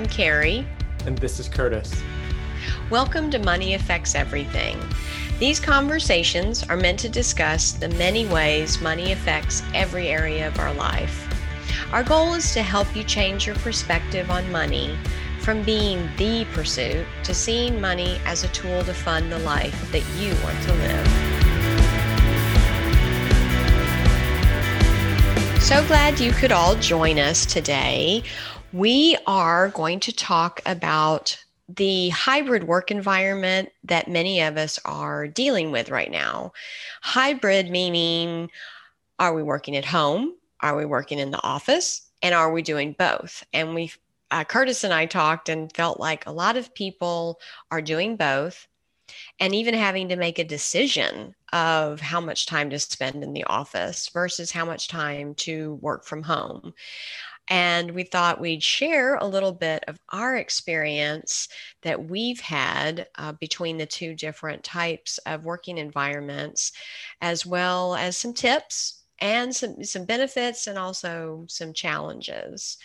I'm Carrie. And this is Curtis. Welcome to Money Affects Everything. These conversations are meant to discuss the many ways money affects every area of our life. Our goal is to help you change your perspective on money from being the pursuit to seeing money as a tool to fund the life that you want to live. So glad you could all join us today. We are going to talk about the hybrid work environment that many of us are dealing with right now. Hybrid meaning, are we working at home? Are we working in the office? And are we doing both? And we uh, Curtis and I talked and felt like a lot of people are doing both and even having to make a decision of how much time to spend in the office versus how much time to work from home. And we thought we'd share a little bit of our experience that we've had uh, between the two different types of working environments, as well as some tips and some, some benefits and also some challenges.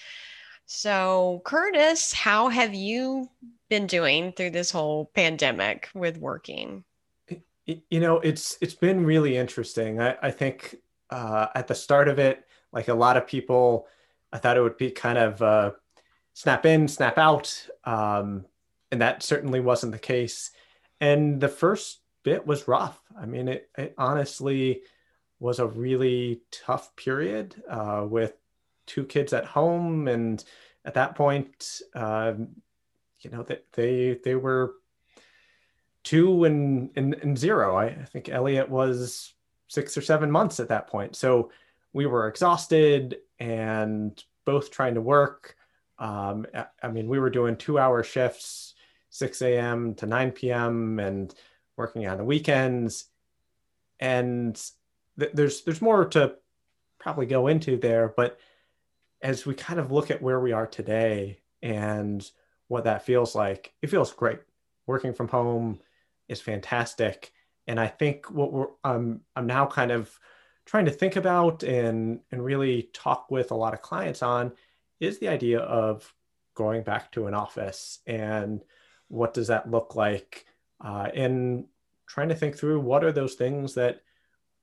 So, Curtis, how have you been doing through this whole pandemic with working? You know, it's it's been really interesting. I, I think uh, at the start of it, like a lot of people, I thought it would be kind of uh, snap in, snap out, um, and that certainly wasn't the case. And the first bit was rough. I mean, it, it honestly was a really tough period uh, with two kids at home, and at that point, um, you know, that they they were two and, and, and zero. I, I think Elliot was six or seven months at that point. So we were exhausted and both trying to work. Um, I mean, we were doing two hour shifts, 6 a.m. to 9 p.m. and working on the weekends. And th- there's there's more to probably go into there, but as we kind of look at where we are today and what that feels like, it feels great. Working from home is fantastic. And I think what we're um, I'm now kind of trying to think about and and really talk with a lot of clients on is the idea of going back to an office and what does that look like? Uh, and trying to think through what are those things that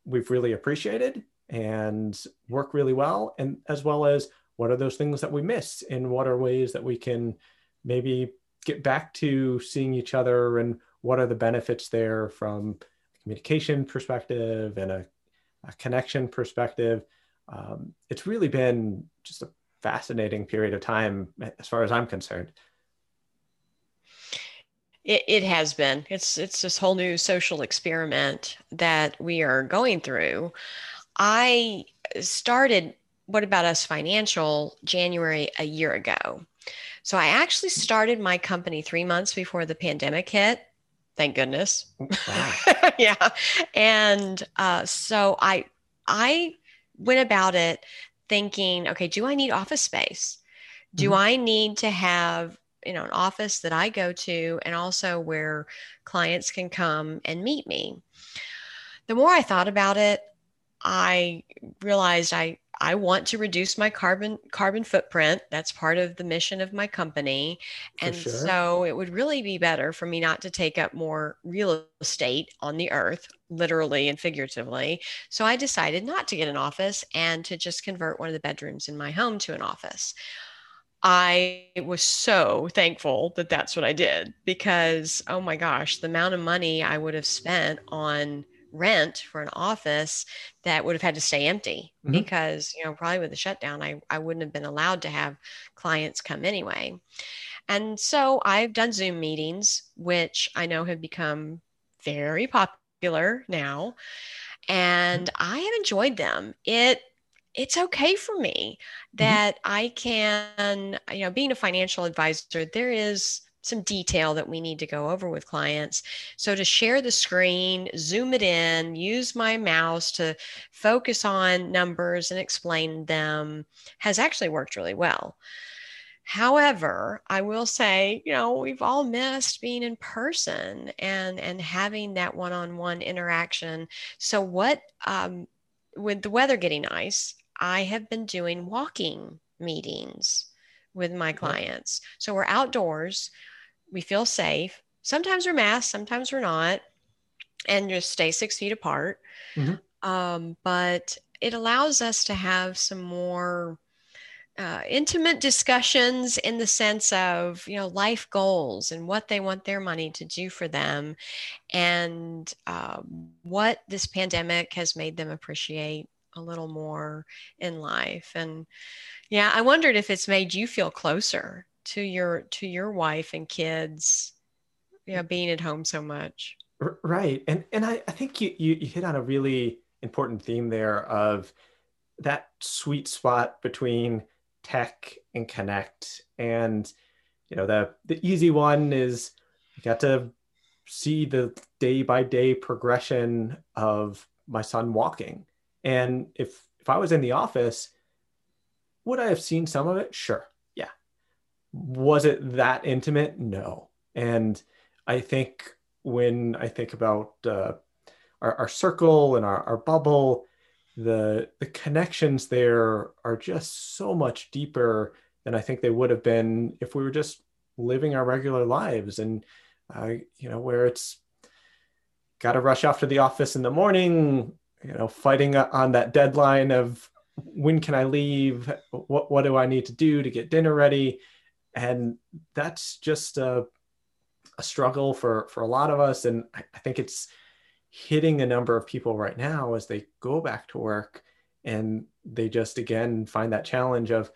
we've really appreciated and work really well and as well as what are those things that we miss and what are ways that we can maybe get back to seeing each other and what are the benefits there from a communication perspective and a, a connection perspective um, it's really been just a fascinating period of time as far as i'm concerned it, it has been it's it's this whole new social experiment that we are going through i started what about us financial January a year ago. So I actually started my company three months before the pandemic hit. Thank goodness. Wow. yeah. And uh, so I I went about it thinking, okay, do I need office space? Do mm-hmm. I need to have you know an office that I go to and also where clients can come and meet me? The more I thought about it, I realized I I want to reduce my carbon carbon footprint. That's part of the mission of my company. And sure. so it would really be better for me not to take up more real estate on the earth, literally and figuratively. So I decided not to get an office and to just convert one of the bedrooms in my home to an office. I was so thankful that that's what I did because, oh my gosh, the amount of money I would have spent on rent for an office that would have had to stay empty mm-hmm. because you know probably with the shutdown I, I wouldn't have been allowed to have clients come anyway and so i've done zoom meetings which i know have become very popular now and mm-hmm. i have enjoyed them it it's okay for me mm-hmm. that mm-hmm. i can you know being a financial advisor there is some detail that we need to go over with clients. So to share the screen, zoom it in, use my mouse to focus on numbers and explain them has actually worked really well. However, I will say, you know, we've all missed being in person and and having that one-on-one interaction. So what um, with the weather getting nice, I have been doing walking meetings with my clients. So we're outdoors, we feel safe. Sometimes we're masked, sometimes we're not, and just stay six feet apart. Mm-hmm. Um, but it allows us to have some more uh, intimate discussions in the sense of you know life goals and what they want their money to do for them and uh, what this pandemic has made them appreciate a little more in life and yeah i wondered if it's made you feel closer to your to your wife and kids you know being at home so much. Right. And and i, I think you, you you hit on a really important theme there of that sweet spot between tech and connect. And you know the the easy one is you got to see the day by day progression of my son walking. And if if i was in the office would i have seen some of it? Sure was it that intimate? No. And i think when i think about uh, our, our circle and our, our bubble the the connections there are just so much deeper than I think they would have been if we were just living our regular lives. And uh, you know where it's got to rush off to the office in the morning you know fighting on that deadline of when can I leave? What what do I need to do to get dinner ready and that's just a, a struggle for for a lot of us. And I, I think it's hitting a number of people right now as they go back to work and they just again find that challenge of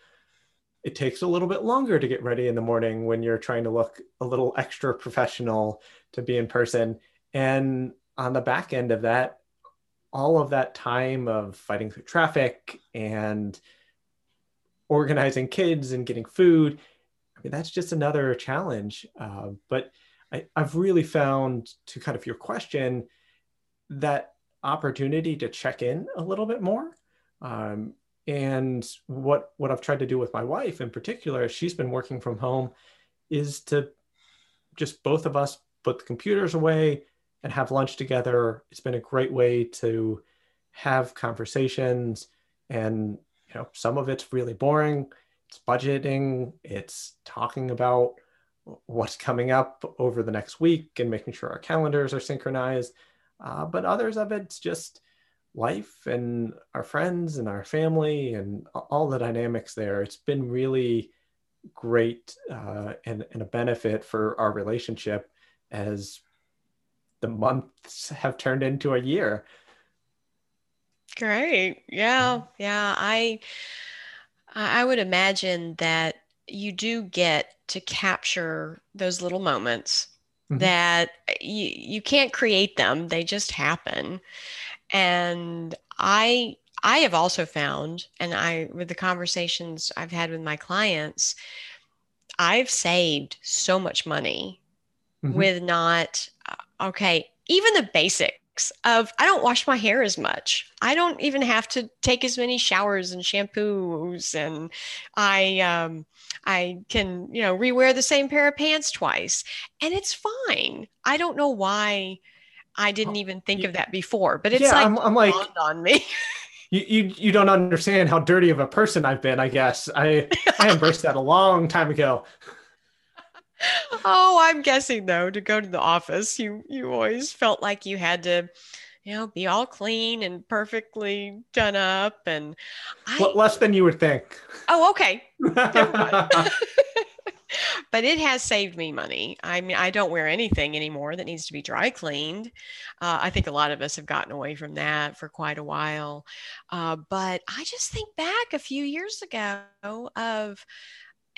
it takes a little bit longer to get ready in the morning when you're trying to look a little extra professional to be in person. And on the back end of that all of that time of fighting through traffic and organizing kids and getting food that's just another challenge uh, but I, i've really found to kind of your question that opportunity to check in a little bit more. Um, and what what I've tried to do with my wife in particular, she's been working from home, is to just both of us put the computers away and have lunch together. It's been a great way to have conversations and you know some of it's really boring it's budgeting it's talking about what's coming up over the next week and making sure our calendars are synchronized uh, but others of it's just life and our friends and our family and all the dynamics there. It's been really great uh, and, and a benefit for our relationship as the months have turned into a year. Great. Yeah. Yeah. I I would imagine that you do get to capture those little moments mm-hmm. that you, you can't create them, they just happen. And I I have also found, and I with the conversations I've had with my clients, I've saved so much money mm-hmm. with not uh, okay, even the basic of I don't wash my hair as much. I don't even have to take as many showers and shampoos and I um I can, you know, rewear the same pair of pants twice and it's fine. I don't know why I didn't even think of that before, but it's yeah, like I'm, I'm like on me. you, you you don't understand how dirty of a person I've been, I guess. I I embraced that a long time ago oh, I'm guessing though, to go to the office, you you always felt like you had to, you know, be all clean and perfectly done up, and I, less than you would think. Oh, okay. but it has saved me money. I mean, I don't wear anything anymore that needs to be dry cleaned. Uh, I think a lot of us have gotten away from that for quite a while. Uh, but I just think back a few years ago of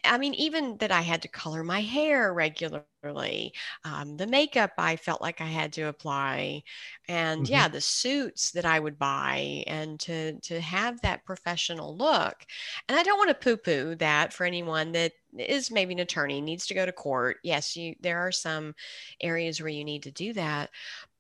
I mean, even that I had to color my hair regularly, um, the makeup I felt like I had to apply, and mm-hmm. yeah, the suits that I would buy, and to to have that professional look. And I don't want to poo-poo that for anyone that is maybe an attorney needs to go to court. Yes, you there are some areas where you need to do that,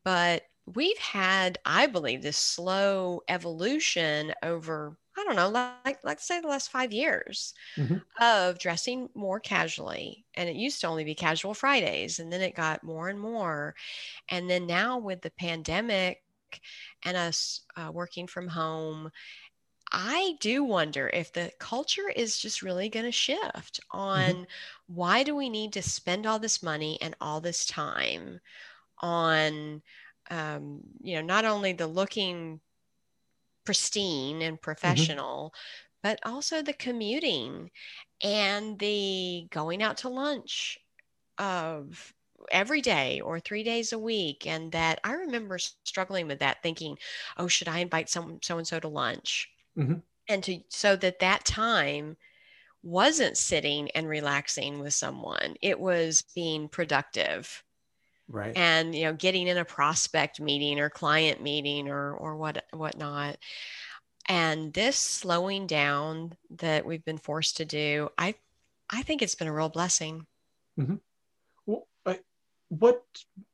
but we've had, I believe, this slow evolution over I don't know, like like say the last five years mm-hmm. of dressing more casually. And it used to only be casual Fridays, and then it got more and more. And then now with the pandemic and us uh, working from home, I do wonder if the culture is just really going to shift on mm-hmm. why do we need to spend all this money and all this time on, um, you know, not only the looking pristine and mm-hmm. professional, mm-hmm. but also the commuting and the going out to lunch of every day or three days a week and that i remember struggling with that thinking oh should i invite some so and so to lunch mm-hmm. and to so that that time wasn't sitting and relaxing with someone it was being productive right. and you know getting in a prospect meeting or client meeting or or what whatnot. And this slowing down that we've been forced to do i i think it's been a real blessing. Mm-hmm. well, I, what,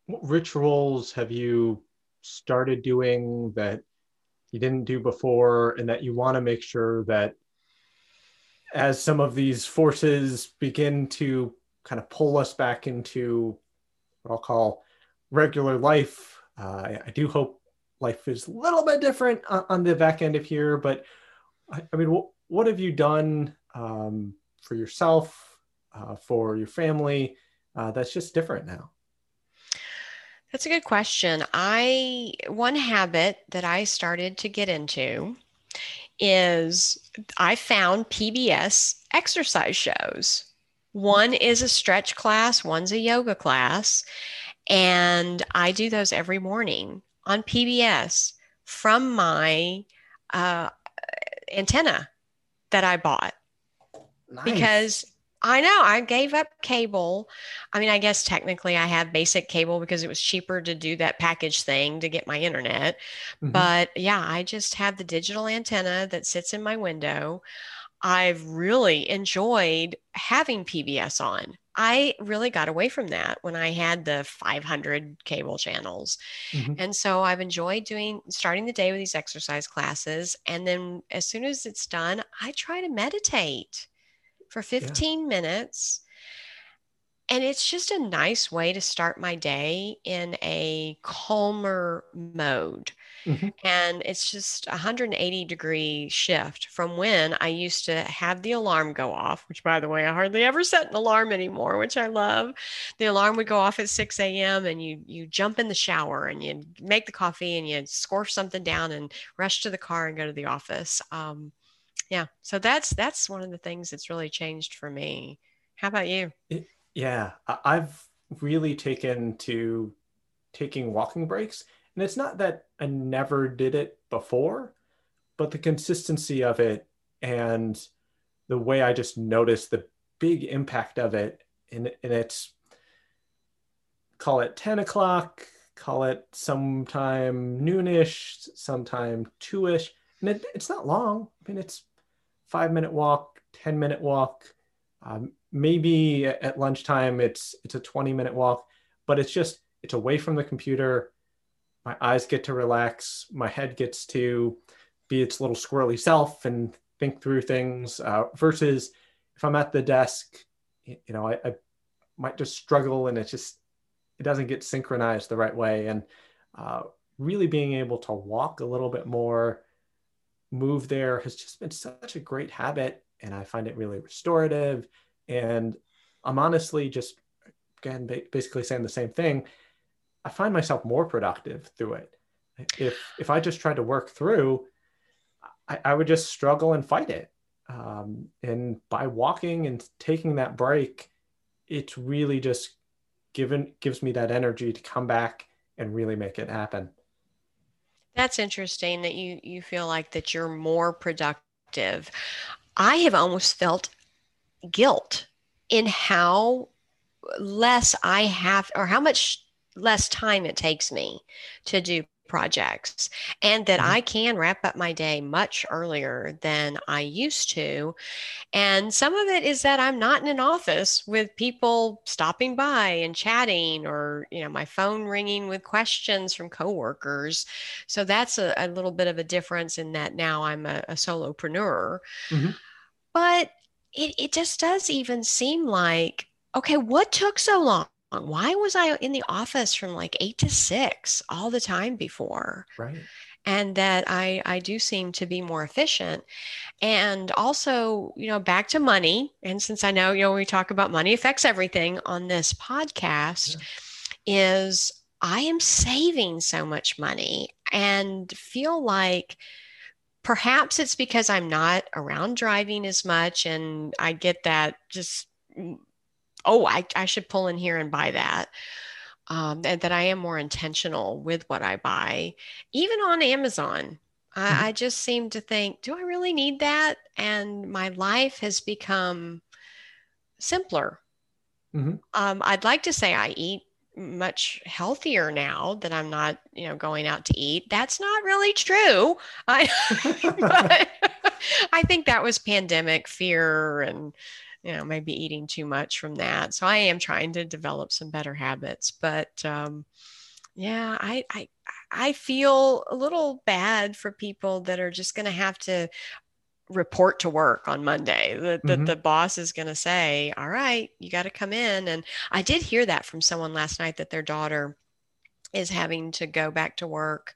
what rituals have you started doing that you didn't do before and that you want to make sure that as some of these forces begin to kind of pull us back into what I'll call regular life. Uh, I, do hope life is a little bit different on, on the back end of here, but I, I mean, what, what have you done um, for yourself, uh, for your family? Uh, that's just different now. That's a good question. I one habit that I started to get into is I found PBS exercise shows. One is a stretch class, one's a yoga class, and I do those every morning on PBS from my uh, antenna that I bought. Nice. Because I know I gave up cable. I mean, I guess technically I have basic cable because it was cheaper to do that package thing to get my internet. Mm-hmm. But yeah, I just have the digital antenna that sits in my window. I've really enjoyed having PBS on. I really got away from that when I had the 500 cable channels. Mm-hmm. And so I've enjoyed doing starting the day with these exercise classes and then as soon as it's done, I try to meditate for 15 yeah. minutes. And it's just a nice way to start my day in a calmer mode. Mm-hmm. And it's just a 180 degree shift from when I used to have the alarm go off, which by the way, I hardly ever set an alarm anymore, which I love. The alarm would go off at 6 a.m. and you you jump in the shower and you make the coffee and you scorf something down and rush to the car and go to the office. Um, yeah so that's that's one of the things that's really changed for me how about you yeah i've really taken to taking walking breaks and it's not that i never did it before but the consistency of it and the way i just noticed the big impact of it and, and it's call it 10 o'clock call it sometime noonish sometime two-ish and it, it's not long i mean it's five minute walk, 10 minute walk. Um, maybe at lunchtime it's it's a 20 minute walk, but it's just it's away from the computer. My eyes get to relax. My head gets to be its little squirrely self and think through things. Uh, versus if I'm at the desk, you know, I, I, might just struggle and it just it doesn't get synchronized the right way. And uh, really being able to walk a little bit more move there has just been such a great habit and i find it really restorative and i'm honestly just again basically saying the same thing i find myself more productive through it. If if i just tried to work through i, I would just struggle and fight it. Um, and by walking and taking that break it's really just given gives me that energy to come back and really make it happen. That's interesting that you you feel like that you're more productive. I have almost felt guilt in how less I have or how much less time it takes me to do projects and that mm-hmm. I can wrap up my day much earlier than I used to. And some of it is that I'm not in an office with people stopping by and chatting or, you know, my phone ringing with questions from coworkers. So that's a, a little bit of a difference in that now I'm a, a solopreneur. Mm-hmm. But it, it just does even seem like, okay, what took so long? Why was I in the office from like eight to six all the time before? Right. and that I, I do seem to be more efficient. And also, you know, back to money. And since I know, you know, we talk about money affects everything on this podcast, yeah. is I am saving so much money and feel like perhaps it's because I'm not around driving as much and I get that just, mm, oh, I, I should pull in here and buy that um, and that I am more intentional with what I buy, even on Amazon. I, mm-hmm. I just seem to think, do I really need that? And my life has become simpler. Mm-hmm. Um, I'd like to say I eat much healthier now that I'm not, you know, going out to eat. That's not really true. I, I think that was pandemic fear and you know maybe eating too much from that. So i am trying to develop some better habits but um, yeah I, I i feel a little bad for people that are just going to have to report to work on monday that the, mm-hmm. the boss is going to say all right you got to come in. And i did hear that from someone last night that their daughter is having to go back to work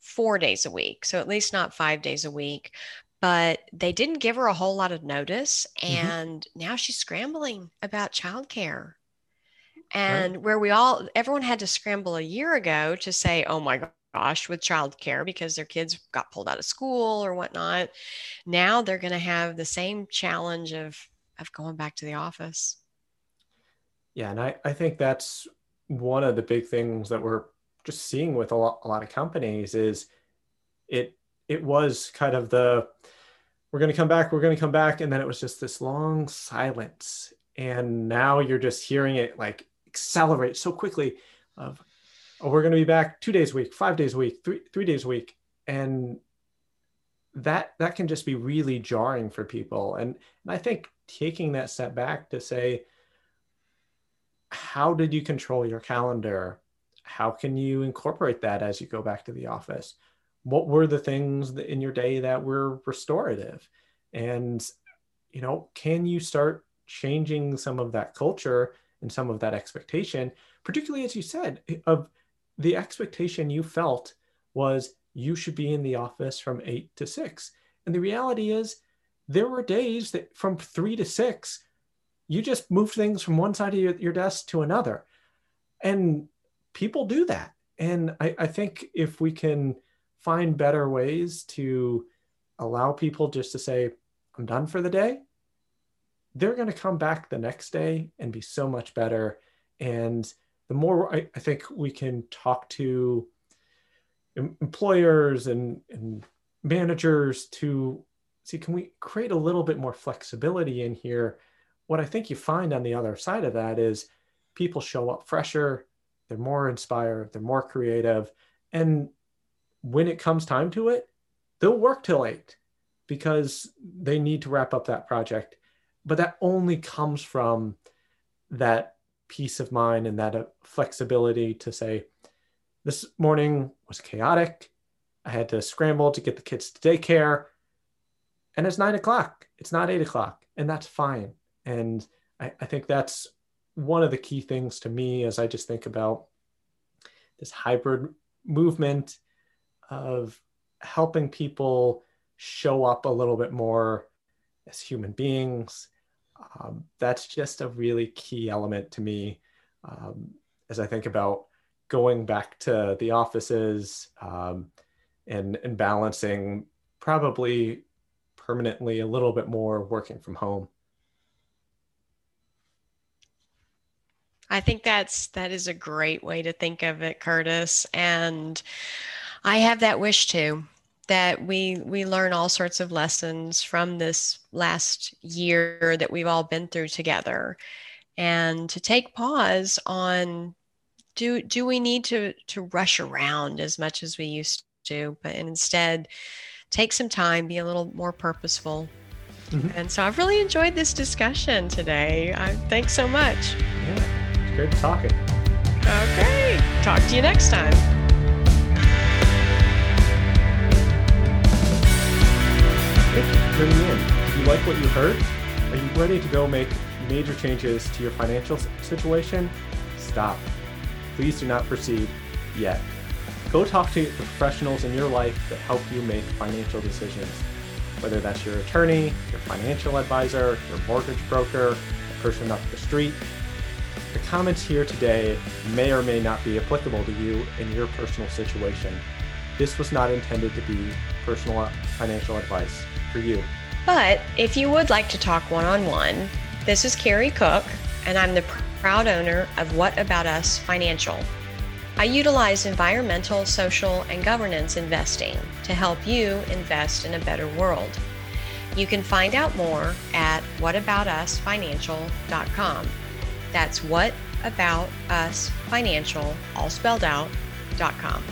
four days a week so at least not five days a week but they didn't give her a whole lot of notice mm-hmm. and mm-hmm. now she's scrambling about childcare and right. where we all everyone had to scramble a year ago to say oh my gosh with childcare because their kids got pulled out of school or whatnot now they're going to have the same challenge of of going back to the office yeah and i i think that's one of the big things that we're just seeing with a lot, a lot of companies is it it was kind of the we're going to come back we're going to come back and then it was just this long silence. And now you're just hearing it like accelerate so quickly of oh we're going to be back two days a week five days a week three three days a week. And that that can just be really jarring for people. And, and i think taking that step back to say how did you control your calendar? How can you incorporate that as you go back to the office what were the things in your day that were restorative? And you know can you start changing some of that culture and some of that expectation? Particularly as you said eh, of the expectation you felt was you should be in the office from 8 to 6 and the reality is there were days that from 3 to 6 you just moved things from one side of your, your desk to another. And people do that. And I, I think if we can find better ways to allow people just to say, I'm done for the day, they're going to come back the next day and be so much better. And the more I, I think we can talk to employers and, and managers to see, can we create a little bit more flexibility in here? What I think you find on the other side of that is people show up fresher, they're more inspired, they're more creative, and when it comes time to it, they'll work till eight because they need to wrap up that project. But that only comes from that peace of mind and that uh, flexibility to say, this morning was chaotic. I had to scramble to get the kids to daycare. And it's nine o'clock. It's not eight o'clock. And that's fine. And I, I think that's one of the key things to me as I just think about this hybrid movement of helping people show up a little bit more as human beings. Um, that's just a really key element to me um, as I think about going back to the offices um, and, and balancing probably permanently a little bit more working from home. I think that's that is a great way to think of it, Curtis. And I have that wish too that we we learn all sorts of lessons from this last year that we've all been through together. And to take pause on do do we need to to rush around as much as we used to but instead take some time be a little more purposeful. Mm-hmm. and so i've really enjoyed this discussion today. I, thanks so much. Yeah it's great talking. Okay talk to you next time Thank you for tuning in. If you like what you heard, are you ready to go make major changes to your financial situation? Stop. Please do not proceed yet. Go talk to the professionals in your life that help you make financial decisions, whether that's your attorney, your financial advisor, your mortgage broker, the person up the street. The comments here today may or may not be applicable to you in your personal situation. This was not intended to be personal financial advice for you. But if you would like to talk one on one, this is Carrie Cook, and I'm the proud owner of What About Us Financial. I utilize environmental, social, and governance investing to help you invest in a better world. You can find out more at whataboutusfinancial.com. That's whataboutusfinancial, all spelled out, .com.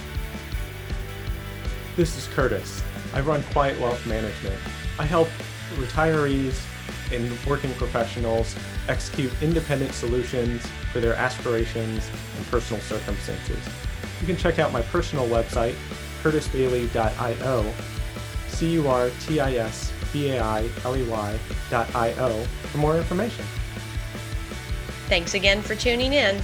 This is Curtis. I run Quiet Wealth Management. I help retirees and working professionals execute independent solutions for their aspirations and personal circumstances. You can check out my personal website, curtisbailey.io, C U R T I S B A I L E Y.io, for more information. Thanks again for tuning in.